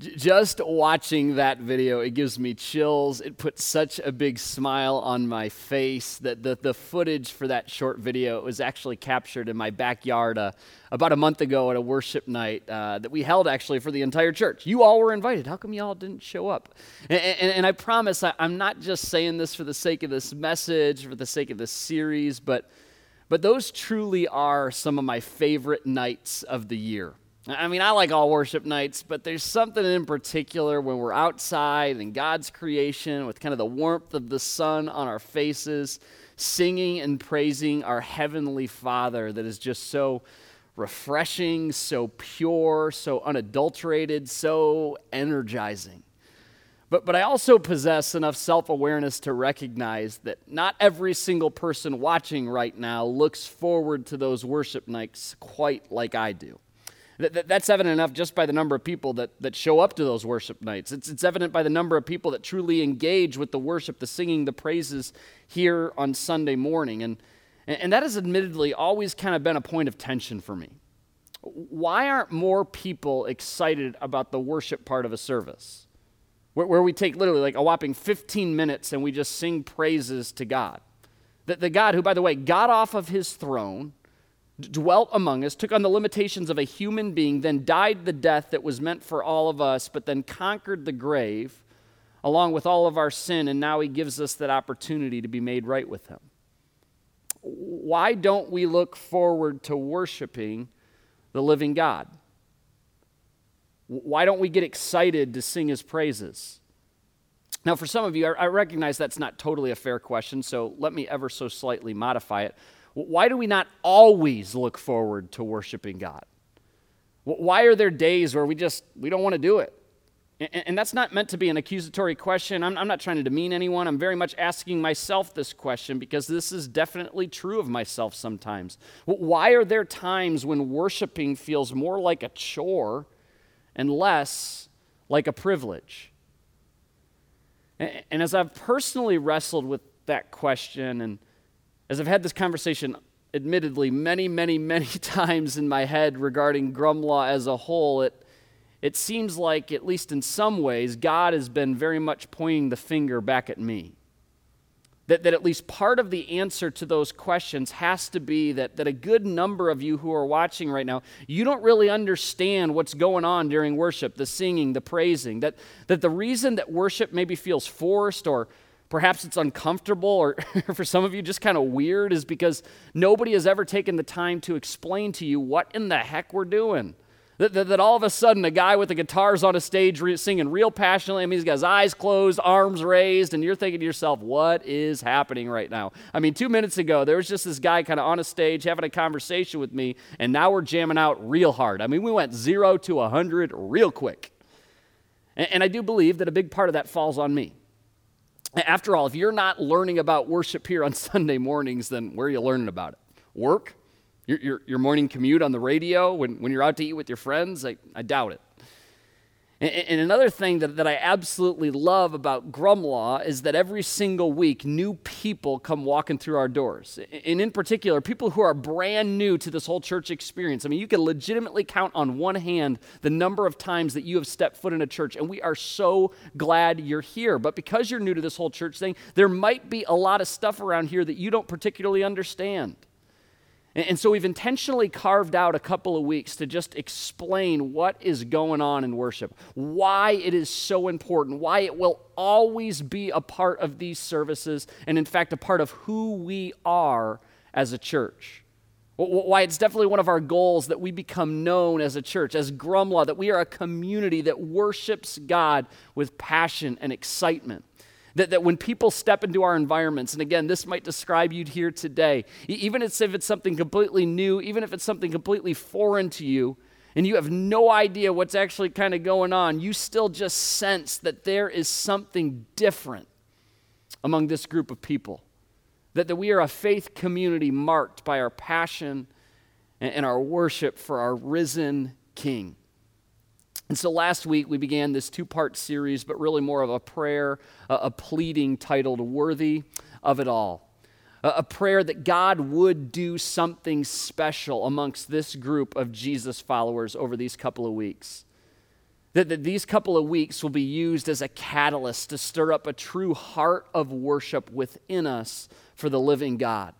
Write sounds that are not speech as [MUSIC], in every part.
Just watching that video, it gives me chills. It puts such a big smile on my face that the, the footage for that short video was actually captured in my backyard uh, about a month ago at a worship night uh, that we held actually for the entire church. You all were invited. How come you all didn't show up? And, and, and I promise I, I'm not just saying this for the sake of this message, for the sake of this series, but, but those truly are some of my favorite nights of the year. I mean, I like all worship nights, but there's something in particular when we're outside in God's creation with kind of the warmth of the sun on our faces, singing and praising our Heavenly Father that is just so refreshing, so pure, so unadulterated, so energizing. But, but I also possess enough self awareness to recognize that not every single person watching right now looks forward to those worship nights quite like I do. That, that's evident enough just by the number of people that, that show up to those worship nights. It's, it's evident by the number of people that truly engage with the worship, the singing, the praises here on Sunday morning. And, and that has admittedly always kind of been a point of tension for me. Why aren't more people excited about the worship part of a service? Where, where we take literally like a whopping 15 minutes and we just sing praises to God. The, the God who, by the way, got off of his throne dwelt among us, took on the limitations of a human being, then died the death that was meant for all of us, but then conquered the grave along with all of our sin, and now he gives us that opportunity to be made right with him. Why don't we look forward to worshiping the living God? Why don't we get excited to sing his praises? Now, for some of you, I recognize that's not totally a fair question, so let me ever so slightly modify it. Why do we not always look forward to worshiping God? Why are there days where we just we don't want to do it? And that's not meant to be an accusatory question. I'm, not trying to demean anyone. I'm very much asking myself this question because this is definitely true of myself sometimes. Why are there times when worshiping feels more like a chore and less like a privilege? And as I've personally wrestled with that question and as I've had this conversation, admittedly, many, many, many [LAUGHS] times in my head regarding Grumlaw as a whole, it, it seems like, at least in some ways, God has been very much pointing the finger back at me. That, that at least part of the answer to those questions has to be that, that a good number of you who are watching right now, you don't really understand what's going on during worship, the singing, the praising. That, that the reason that worship maybe feels forced or perhaps it's uncomfortable [LAUGHS] or for some of you just kind of weird is because nobody has ever taken the time to explain to you what in the heck we're doing. That, that, that all of a sudden a guy with the guitars on a stage re- singing real passionately, I mean, he's got his eyes closed, arms raised, and you're thinking to yourself, what is happening right now? I mean, two minutes ago, there was just this guy kind of on a stage having a conversation with me, and now we're jamming out real hard. I mean, we went zero to a 100 real quick. And, and I do believe that a big part of that falls on me. After all, if you're not learning about worship here on [LAUGHS] Sunday mornings, then where are you learning about it? Work? Your, your, your morning commute on the radio when, when you're out to eat with your friends? I, I doubt it. And, another thing that, that I absolutely love about Grumlaw is that every single week, new people come walking through our doors. And in particular, people who are brand new to this whole church experience. I mean, you can legitimately count on one hand the number of times that you have stepped foot in a church, and we are so glad you're here. But because you're new to this whole church thing, there might be a lot of stuff around here that you don't particularly understand. And so we've intentionally carved out a couple of weeks to just explain what is going on in worship, why it is so important, why it will always be a part of these services, and in fact, a part of who we are as a church. Why it's definitely one of our goals that we become known as a church, as Grumlaw, that we are a community that worships God with passion and excitement. That, that when people step into our environments, and again, this might describe you here today, even if it's something completely new, even if it's something completely foreign to you, and you have no idea what's actually kind of going on, you still just sense that there is something different among this group of people. That, that we are a faith community marked by our passion and, and our worship for our risen King. And so last week we began this two part series, but really more of a prayer, a pleading titled Worthy of It All. A prayer that God would do something special amongst this group of Jesus followers over these couple of weeks. That, that these couple of weeks will be used as a catalyst to stir up a true heart of worship within us for the living God.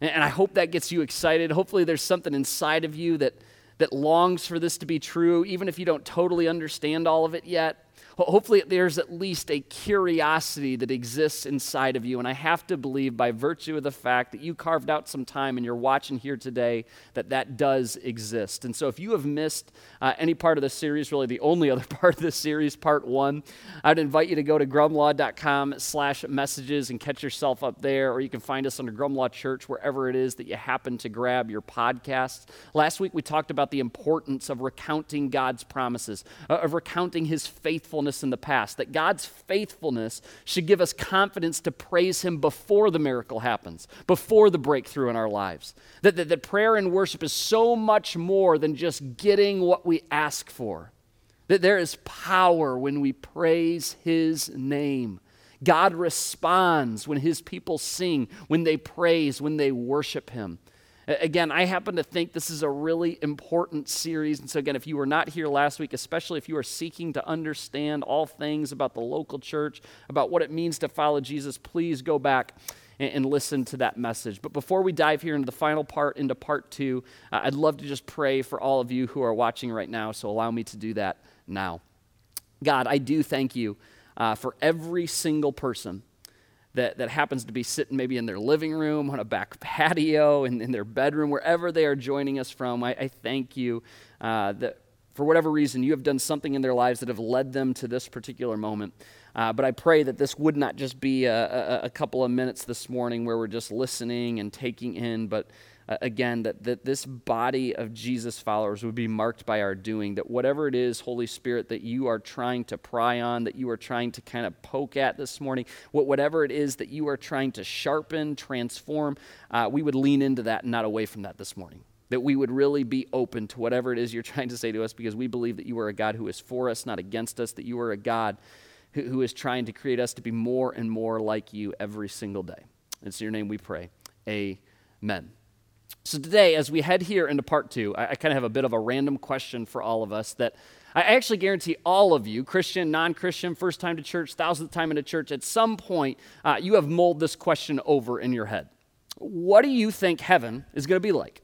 And, and I hope that gets you excited. Hopefully, there's something inside of you that, that longs for this to be true, even if you don't totally understand all of it yet hopefully there's at least a curiosity that exists inside of you. And I have to believe, by virtue of the fact that you carved out some time and you're watching here today, that that does exist. And so if you have missed uh, any part of the series, really the only [LAUGHS] other part of the series, part one, I'd invite you to go to grumlaw.com slash messages and catch yourself up there, or you can find us under Grumlaw Church, wherever it is that you happen to grab your podcasts. Last week we talked about the importance of recounting God's promises, uh, of recounting his faithfulness faithfulness in the past, that God's faithfulness should give us confidence to praise Him before the miracle happens, before the breakthrough in our lives. That, that, that prayer and worship is so much more than just getting what we ask for. That there is power when we praise His name. God responds when His people sing, when they praise, when they worship Him. Again, I happen to think this is a really important series. And so, again, if you were not here last week, especially if you are seeking to understand all things about the local church, about what it means to follow Jesus, please go back and, listen to that message. But before we dive here into the final part, into part two, uh, I'd love to just pray for all of you who are watching right now. So, allow me to do that now. God, I do thank you uh, for every single person that, that happens to be sitting maybe in their living room, on a back [LAUGHS] patio, in, in their bedroom, wherever they are joining us from, I, I thank you uh, that for whatever reason you have done something in their lives that have led them to this particular moment. Uh, but I pray that this would not just be a, a, a couple of minutes this morning where we're just listening and taking in, but again, that, that this body of Jesus followers would be marked by our doing, that whatever it is, Holy Spirit, that you are trying to pry on, that you are trying to kind of poke at this morning, what, whatever it is that you are trying to sharpen, transform, uh, we would lean into that and not away from that this morning. That we would really be open to whatever it is you're [LAUGHS] trying to say to us because we believe that you are a God who is for us, not against us, that you are a God who, who is trying to create us to be more and more like you every single day. It's in your name we pray. Amen. So, today, as we head here into part two, I, I kind of have a bit of a random question for all of us that I actually guarantee all of you, Christian, non Christian, first time to church, thousandth time in a church, at some point, uh, you have mulled this question over in your head. What do you think heaven is going to be like?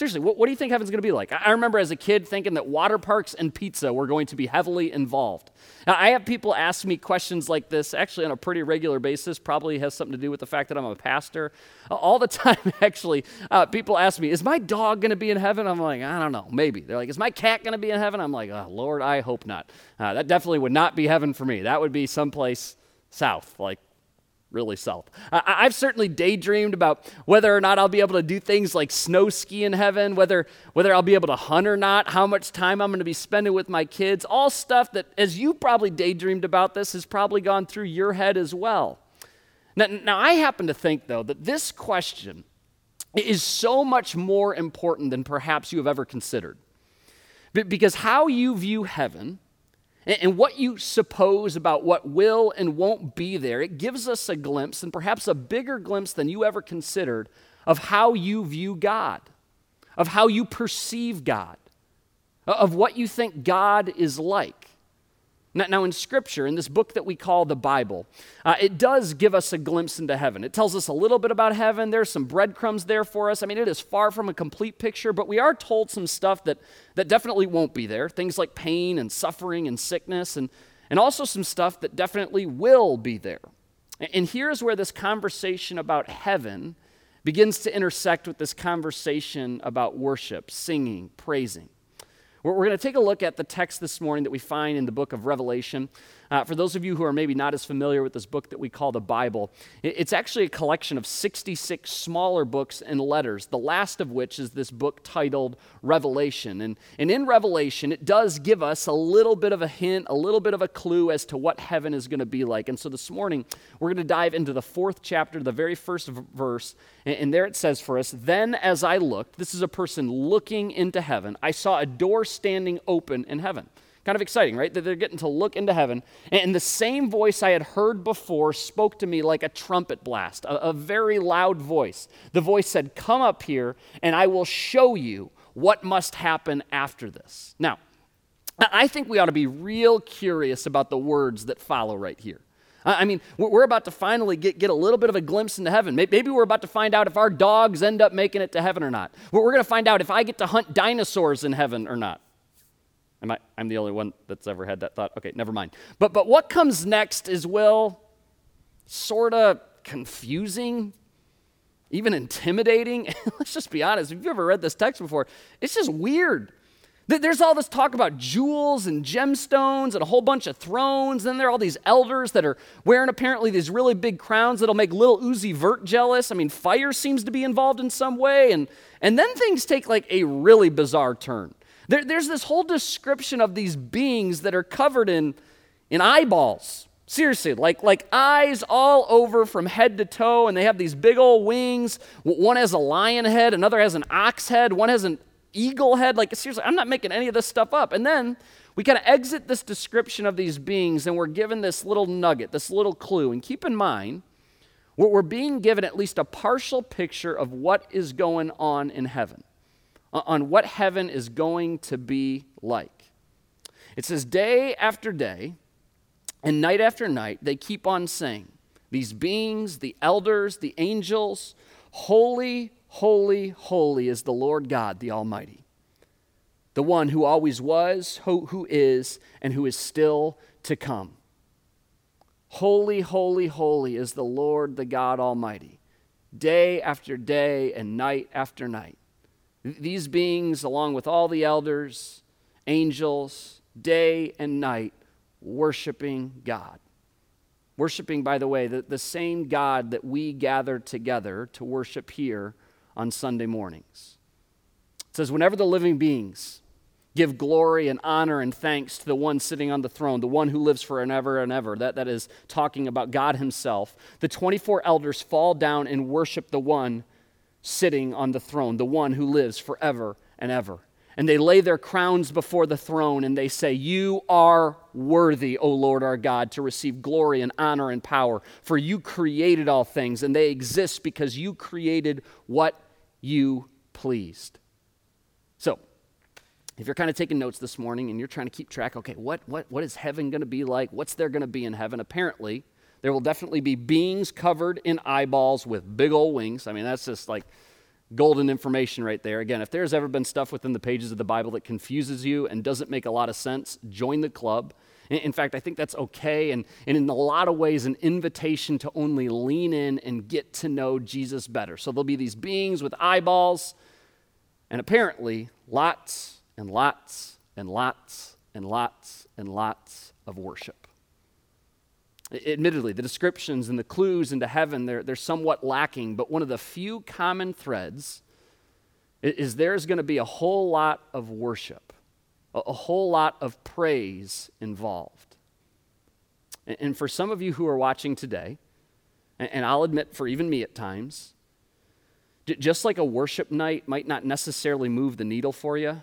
Seriously, what, what do you think heaven's going to be like? I remember as a kid thinking that water parks and pizza were going to be heavily involved. Now, I have people ask me questions like this actually on a pretty regular basis, probably has something to do with the fact that I'm a pastor. All the [LAUGHS] time, actually, uh, people ask me, Is my dog going to be in heaven? I'm like, I don't know, maybe. They're like, Is my cat going to be in heaven? I'm like, oh, Lord, I hope not. Uh, that definitely would not be heaven for me. That would be someplace south, like really south. I, have certainly daydreamed about whether or not I'll be able to do things like snow ski in heaven, whether, whether I'll be able to hunt or not, how much time I'm going to be spending with my kids, all stuff that, as you probably daydreamed about this, has probably gone through your head as well. Now, now I happen to think, though, that this question is so much more important than perhaps you have ever considered. Because how you view heaven and what you suppose about what will and won't be there, it gives us a glimpse, and perhaps a bigger glimpse than you ever considered, of how you view God, of how you perceive God, of what you think God is like. Now, in Scripture, in this book that we call the Bible, uh, it does give us a glimpse into heaven. It tells us a little bit about heaven. There's some breadcrumbs there for us. I mean, it is far from a complete picture, but we are told some stuff that, that definitely won't be there things like pain and suffering and sickness, and, and also some stuff that definitely will be there. And here's where this conversation about heaven begins to intersect with this conversation about worship, singing, praising. We're, going to take a look at the text this morning that we find in the book of Revelation. Uh, for those of you who are maybe not as familiar with this book that we call the Bible, it's actually a collection of 66 smaller books and letters, the last of which is this book titled Revelation. And, and in Revelation, it does give us a little bit of a hint, a little bit of a clue as to what heaven is going to be like. And so this morning, we're going to dive into the fourth chapter, the very first verse. And, and there it says for us Then as I looked, this is a person looking into heaven, I saw a door standing open in heaven. Kind of exciting, right? That they're getting to look into heaven. And the same voice I had heard before spoke to me like a trumpet blast, a, a very loud voice. The voice said, Come up here, and I will show you what must happen after this. Now, I think we ought to be real curious about the words that follow right here. I mean, we're about to finally get, get a little bit of a glimpse into heaven. Maybe we're about to find out if our dogs end up making it to heaven or not. We're going to find out if I get to hunt dinosaurs in heaven or not. Am I, I'm the only one that's ever had that thought. Okay, never mind. But, but what comes next is, well, sort of confusing, even intimidating. [LAUGHS] Let's just be honest. If you've ever read this text before, it's just weird. There's all this talk about jewels and gemstones and a whole bunch of thrones. Then there are all these elders that are wearing apparently these really big crowns that'll make Lil Uzi Vert jealous. I mean, fire seems to be involved in some way. And, and then things take like a really bizarre turn. There, there's this whole description of these beings that are covered in, in eyeballs. Seriously, like, like eyes all over from head to toe, and they have these big old wings. One has a lion head, another has an ox head, one has an eagle head. Like, seriously, I'm not making any of this stuff up. And then we kind of exit this description of these beings, and we're given this little nugget, this little clue. And keep in mind, we're being given at least a partial picture of what is going on in heaven on what heaven is going to be like. It says, day after day and night after night, they keep on saying, these beings, the elders, the angels, holy, holy, holy is the Lord God, the Almighty, the one who always was, who, who is, and who is still to come. Holy, holy, holy is the Lord, the God Almighty, day after day and night after night. These beings, along with all the elders, angels, day and night, worshiping God. Worshiping, by the way, the, the same God that we gather together to worship here on Sunday mornings. It says, whenever the living beings give glory and honor and thanks to the one sitting on the throne, the one who lives forever and ever, that, that is talking about God Himself, the 24 elders fall down and worship the one sitting on the throne, the one who lives forever and ever. And they lay their crowns before the throne and they say, You are worthy, O Lord our God, to receive glory and honor and power, for you created all things, and they exist because you created what you pleased. So, if you're kind of taking notes this morning and you're trying to keep track, okay, what, what, what is heaven going to be like? What's there going to be in heaven? Apparently, there will definitely be beings covered in eyeballs with big old wings. I mean, that's just like golden information right there. Again, if there's ever been stuff within the pages of the Bible that confuses you and doesn't make a lot of sense, join the club. In fact, I think that's okay, and, and in a lot of ways, an invitation to only lean in and get to know Jesus better. So there'll be these beings with eyeballs, and apparently, lots and lots and lots and lots and lots of worship. Admittedly, the descriptions and the clues into heaven, they're, they're somewhat lacking, but one of the few common threads is there's going to be a whole lot of worship, a, a whole lot of praise involved. And, and, for some of you who are watching today, and, and I'll admit for even me at times, just like a worship night might not necessarily move the needle for you,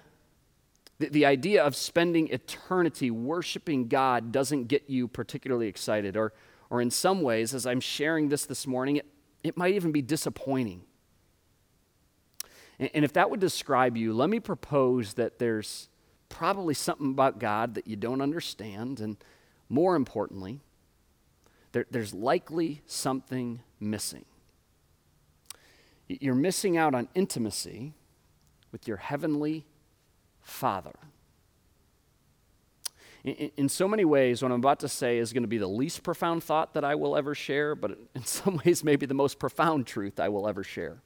the, the idea of spending eternity worshiping God doesn't get you particularly excited. Or, or in some ways, as I'm sharing this this morning, it, it might even be disappointing. And, and if that would describe you, let me propose that there's probably something about God that you don't understand. And more importantly, there, there's likely something missing. You're missing out on intimacy with your heavenly Father. In, in, so many ways, what I'm about to say is going to be the least profound thought that I will ever share, but [LAUGHS] in some ways, maybe the most profound truth I will ever share.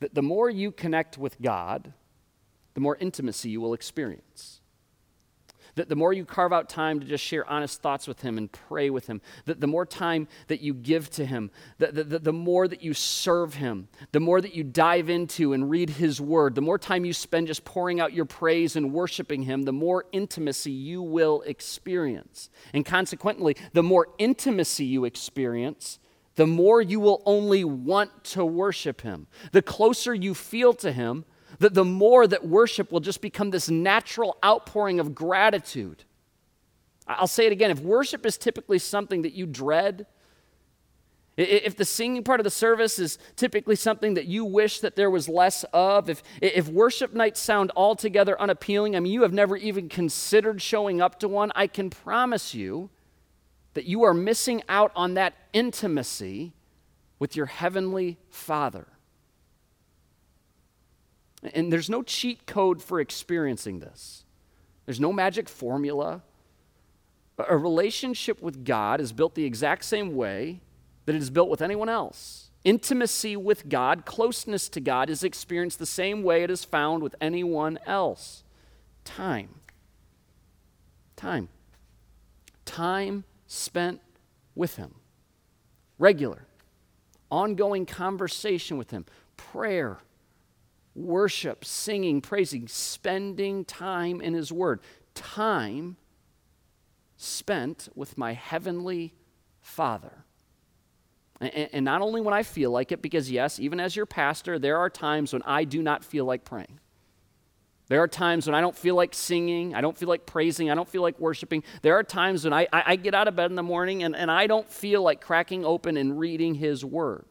That the more you connect with God, the more intimacy you will experience. That the more you carve out time to just share honest thoughts with Him and pray with Him, that the more time that you give to Him, the, the, the more that you serve Him, the more that you dive into and read His Word, the more time you spend just pouring out your praise and worshiping Him, the more intimacy you will experience. And consequently, the more intimacy you experience, the more you will only want to worship Him. The closer you feel to Him, that the more that worship will just become this natural outpouring of gratitude. I'll say it again if worship is typically something that you dread, If the singing part of the service is typically something that you wish that there was less of, if, if worship nights sound altogether unappealing, I mean, you have never even considered showing up to one, I can promise you that you are missing out on that intimacy with your heavenly Father. And there's no cheat code for experiencing this, there's no magic formula. A relationship with God is built the exact same way that it is built with anyone else. Intimacy with God, closeness to God, is experienced the same way it is found with anyone else time. Time. Time spent with Him. Regular, ongoing conversation with Him. Prayer, worship, singing, praising, spending time in His Word. Time spent with my Heavenly Father. And, not only when I feel like it, because yes, even as your pastor, there are times when I do not feel like praying. There are times when I don't feel like singing, I don't feel like praising, I don't feel like worshiping. There are times when I, I, I get out of bed in the morning and, and I don't feel like cracking open and reading His Word.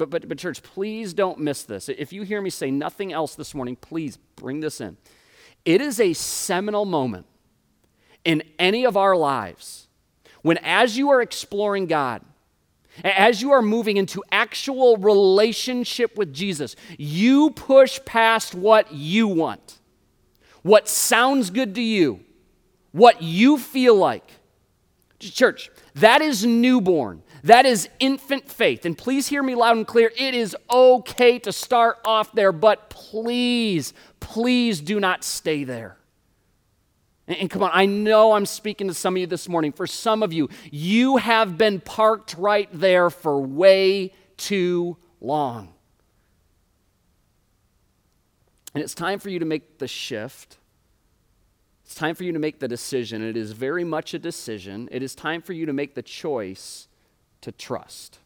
But, but, but, church, please don't miss this. If you hear me say nothing else this morning, please bring this in. It is a seminal moment in any of our lives when, as you are exploring God, as you are moving into actual relationship with Jesus, you push past what you want, what sounds good to you, what you feel like. Church, that is newborn. That is infant faith. And please hear me loud and clear. It is okay to start off there, but please, please do not stay there. And, come on, I know I'm speaking to some of you this morning. For some of you, you have been parked right there for way too long. And it's time for you to make the shift. It's time for you to make the decision. It is very much a decision. It is time for you to make the choice to trust.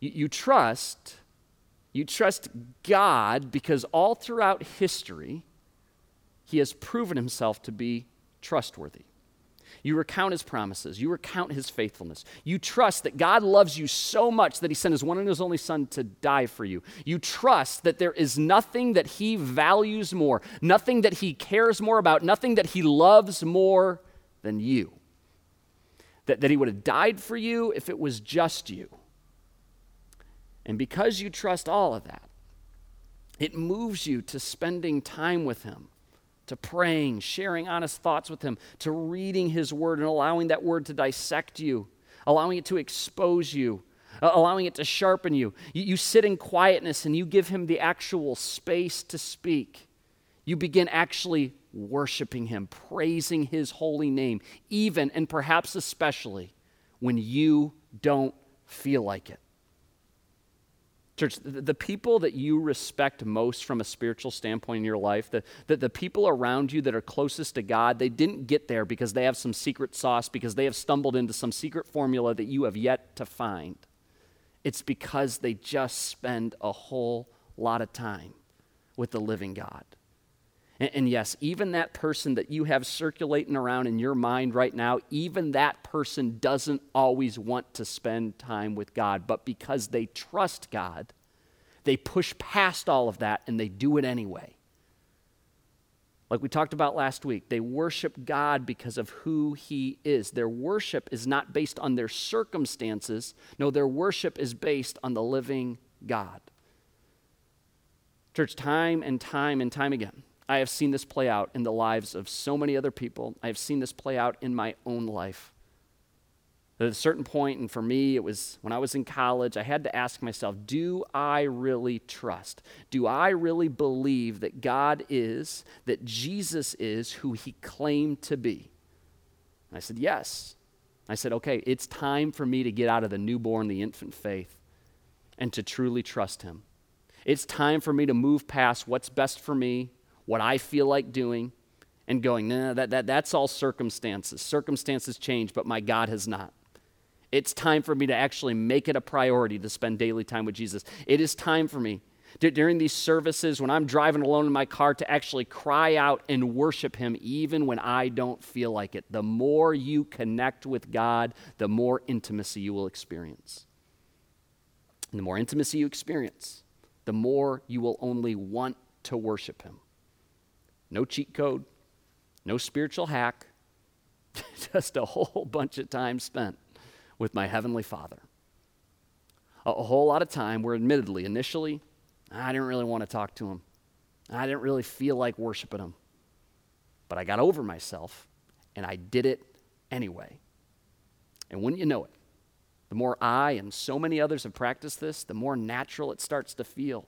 You, you trust, you trust God because all throughout history, he has proven himself to be trustworthy. You recount his promises. You recount his faithfulness. You trust that God loves you so much that he sent his one and his only son to die for you. You trust that there is nothing that he values more, nothing that he cares more about, nothing that he loves more than you. That, that he would have died for you if it was just you. And because you trust all of that, it moves you to spending time with him to praying, sharing honest thoughts with Him, to reading His Word and allowing that Word to dissect you, allowing it to expose you, allowing it to sharpen you. you. You sit in quietness and you give Him the actual space to speak. You begin actually worshiping Him, praising His holy name, even and perhaps especially when you don't feel like it. Church, the people that you respect most from a spiritual standpoint in your life, the, the, the, people around you that are closest to God, they didn't get there because they have some secret sauce, because they have stumbled into some secret formula that you have yet to find. It's because they just spend a whole lot of time with the living God. And, and yes, even that person that you have circulating around in your mind right now, even that person doesn't always want to spend time with God. But because they trust God, they push past all of that and they do it anyway. Like we talked about last week, they worship God because of who He is. Their worship is not based on their circumstances. No, their worship is based on the living God. Church, time and time and time again, I have seen this play out in the lives of so many other people. I have seen this play out in my own life. At a certain point, and for me, it was when I was in college, I had to ask myself, do I really trust? Do I really believe that God is, that Jesus is who he claimed to be? And I said, yes. I said, okay, it's time for me to get out of the newborn, the infant faith, and to truly trust him. It's time for me to move past what's best for me, what I feel like doing, and going, nah, that, that, that's all circumstances. Circumstances change, but my God has not. It's time for me to actually make it a priority to spend daily time with Jesus. It is time for me during these services, when I'm driving alone in my car, to actually cry out and worship Him even when I don't feel like it. The more you connect with God, the more intimacy you will experience. And the more intimacy you experience, the more you will only want to worship Him. No cheat code, no spiritual hack, [LAUGHS] just a whole bunch of time spent with my Heavenly Father. A, whole lot of time where, admittedly, initially, I didn't really want to talk to Him. I didn't really feel like worshiping Him. But I got over myself and I did it anyway. And wouldn't you know it, the more I and so many others have practiced this, the more natural it starts to feel.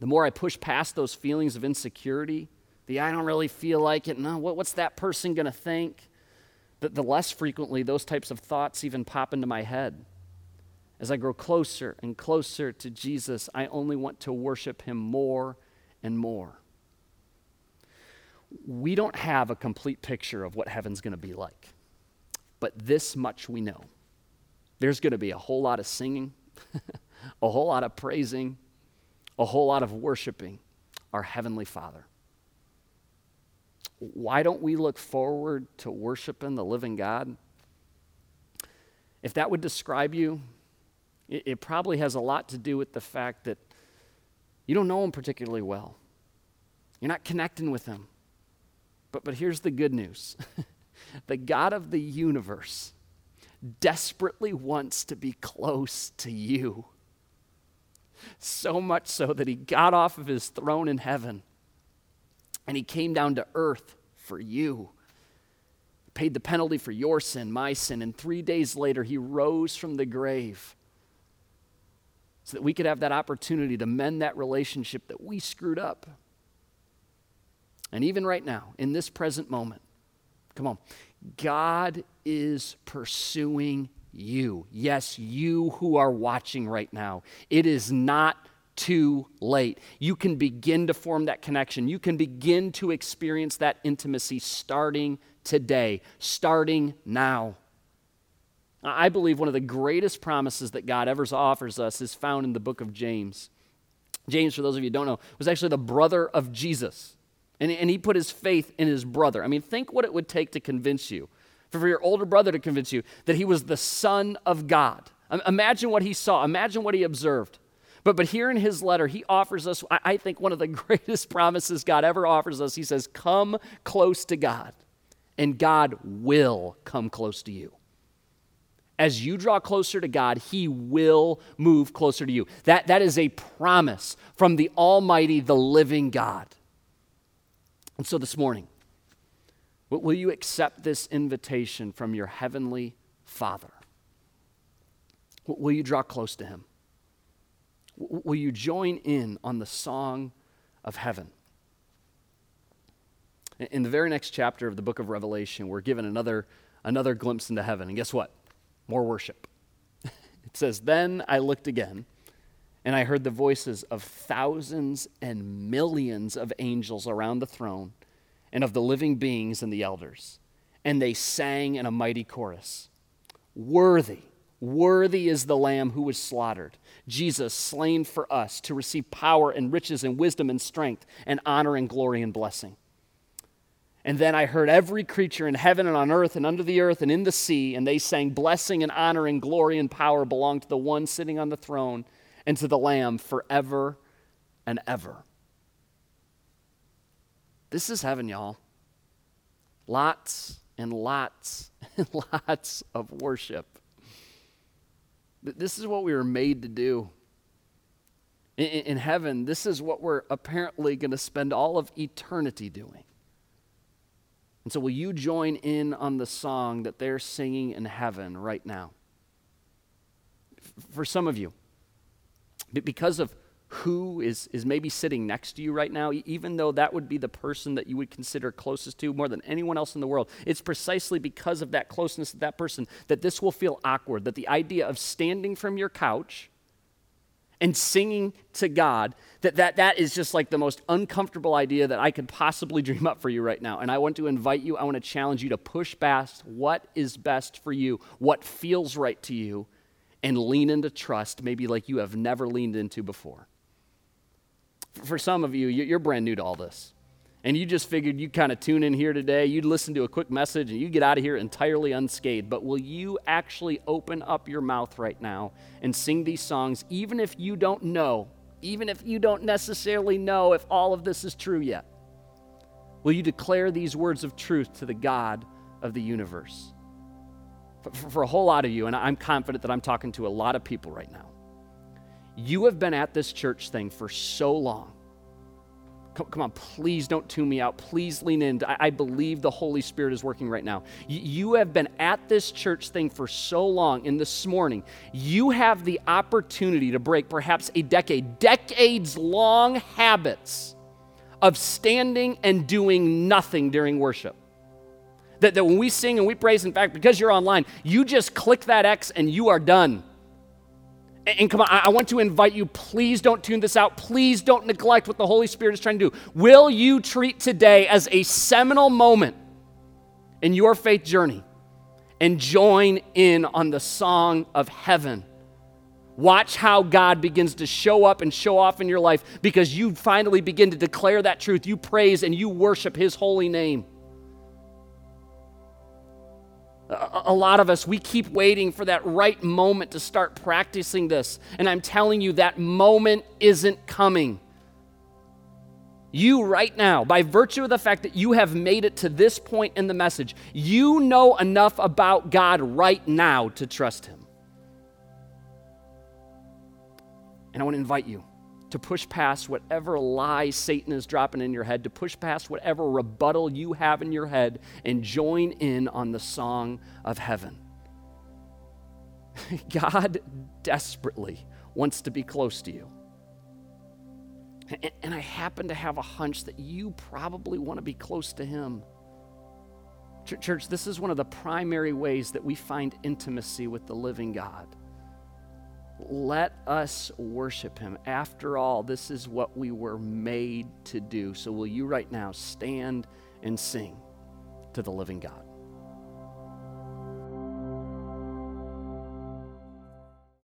The more I push past those feelings of insecurity, the I don't really feel like it, no, what, what's that person going to think? The, the less frequently those types of thoughts even pop into my head. As I grow closer and closer to Jesus, I only want to worship him more and more. We don't have a complete picture of what heaven's going to be like, but this much we know. There's going to be a whole lot of singing, [LAUGHS] a whole lot of praising, a whole lot of worshiping our Heavenly Father. Why don't we look forward to worshiping the living God? If that would describe you, it, it, probably has a lot to do with the fact that you don't know Him particularly well. You're not connecting with Him. But, but here's the good news [LAUGHS] the God of the universe desperately wants to be close to you. So much so that he got off of his throne in heaven and he came down to earth for you. He paid the penalty for your sin, my sin, and three days later he rose from the grave so that we could have that opportunity to mend that relationship that we screwed up. And even right now, in this present moment, come on, God is pursuing you. Yes, you who are watching right now. It is not too late. You can begin to form that connection. You can begin to experience that intimacy starting today, starting now. I believe one of the greatest promises that God ever offers us is found in the book of James. James, for those of you who don't know, was actually the brother of Jesus. And, and he put his faith in his brother. I mean, think what it would take to convince you, for your older brother to convince you that he was the Son of God. Imagine what he saw, imagine what he observed. But, but here in his letter, he offers us, I think, one of the [LAUGHS] greatest promises God ever offers us. He says, Come close to God, and God will come close to you. As you draw closer to God, He will move closer to you. That, that is a promise from the Almighty, the living God. And so this morning, will you accept this invitation from your heavenly Father? Will you draw close to Him? Will you join in on the song of heaven? In the very next chapter of the book of Revelation, we're given another, another glimpse into heaven. And guess what? More worship. [LAUGHS] It says, Then I looked again, and I heard the voices of thousands and millions of angels around the throne, and of the living beings and the elders. And they sang in a mighty chorus Worthy Worthy is the Lamb who was slaughtered, Jesus slain for us to receive power and riches and wisdom and strength and honor and glory and blessing. And then I heard every creature in heaven and on earth and under the earth and in the sea, and they sang, Blessing and honor and glory and power belong to the one sitting on the throne and to the Lamb forever and ever. This is heaven, y'all. Lots and lots [LAUGHS] and lots of worship. This is what we were made to do. In, in heaven, this is what we're apparently going to spend all of eternity doing. And so, will you join in on the song that they're singing in heaven right now? For some of you, because of who is, is maybe sitting next to you right now, even though that would be the person that you would consider closest to more than anyone else in the world, it's precisely because of that closeness to that person that this will feel awkward. That the idea of standing from your couch and singing to God, that, that that is just like the most uncomfortable idea that I could possibly [LAUGHS] dream up for you right now. And I want to invite you, I want to challenge you to push past what is best for you, what feels right to you, and lean into trust, maybe like you have never leaned into before. For some of you, you're brand new to all this. And you just figured you'd kind of tune in here today, you'd listen to a quick message, and you'd get out of here entirely unscathed. But will you actually open up your mouth right now and sing these songs, even if you don't know, even if you don't necessarily know if all of this is true yet? Will you declare these words of truth to the God of the universe? For, for a whole lot of you, and I'm confident that I'm talking to a lot of people right now, you have been at this church thing for so long Come, come, on, please don't tune me out. Please lean in. I, I believe the Holy Spirit is working right now. Y- you have been at this church thing for so long, and this morning, you have the opportunity to break perhaps a decade, decades long habits of standing and doing nothing during worship. That, that when we sing and we praise, in fact, because you're online, you just click that X and you are done. And come on, I want to invite you, please don't tune this out. Please don't neglect what the Holy Spirit is trying to do. Will you treat today as a seminal moment in your faith journey and join in on the song of heaven? Watch how God begins to show up and show off in your life because you finally begin to declare that truth. You praise and you worship His holy name a lot of us, we keep waiting for that right moment to start practicing this. And I'm telling you, that moment isn't coming. You, right now, by virtue of the fact that you have made it to this point in the message, you know enough about God right now to trust Him. And I want to invite you to push past whatever lie Satan is dropping in your head, to push past whatever rebuttal you have in your head, and join in on the song of heaven. [LAUGHS] God desperately wants to be close to you. And I happen to have a hunch that you probably want to be close to Him. Church, this is one of the primary ways that we find intimacy with the living God. Let us worship him. After all, this is what we were made to do. So, will you right now stand and sing to the living God?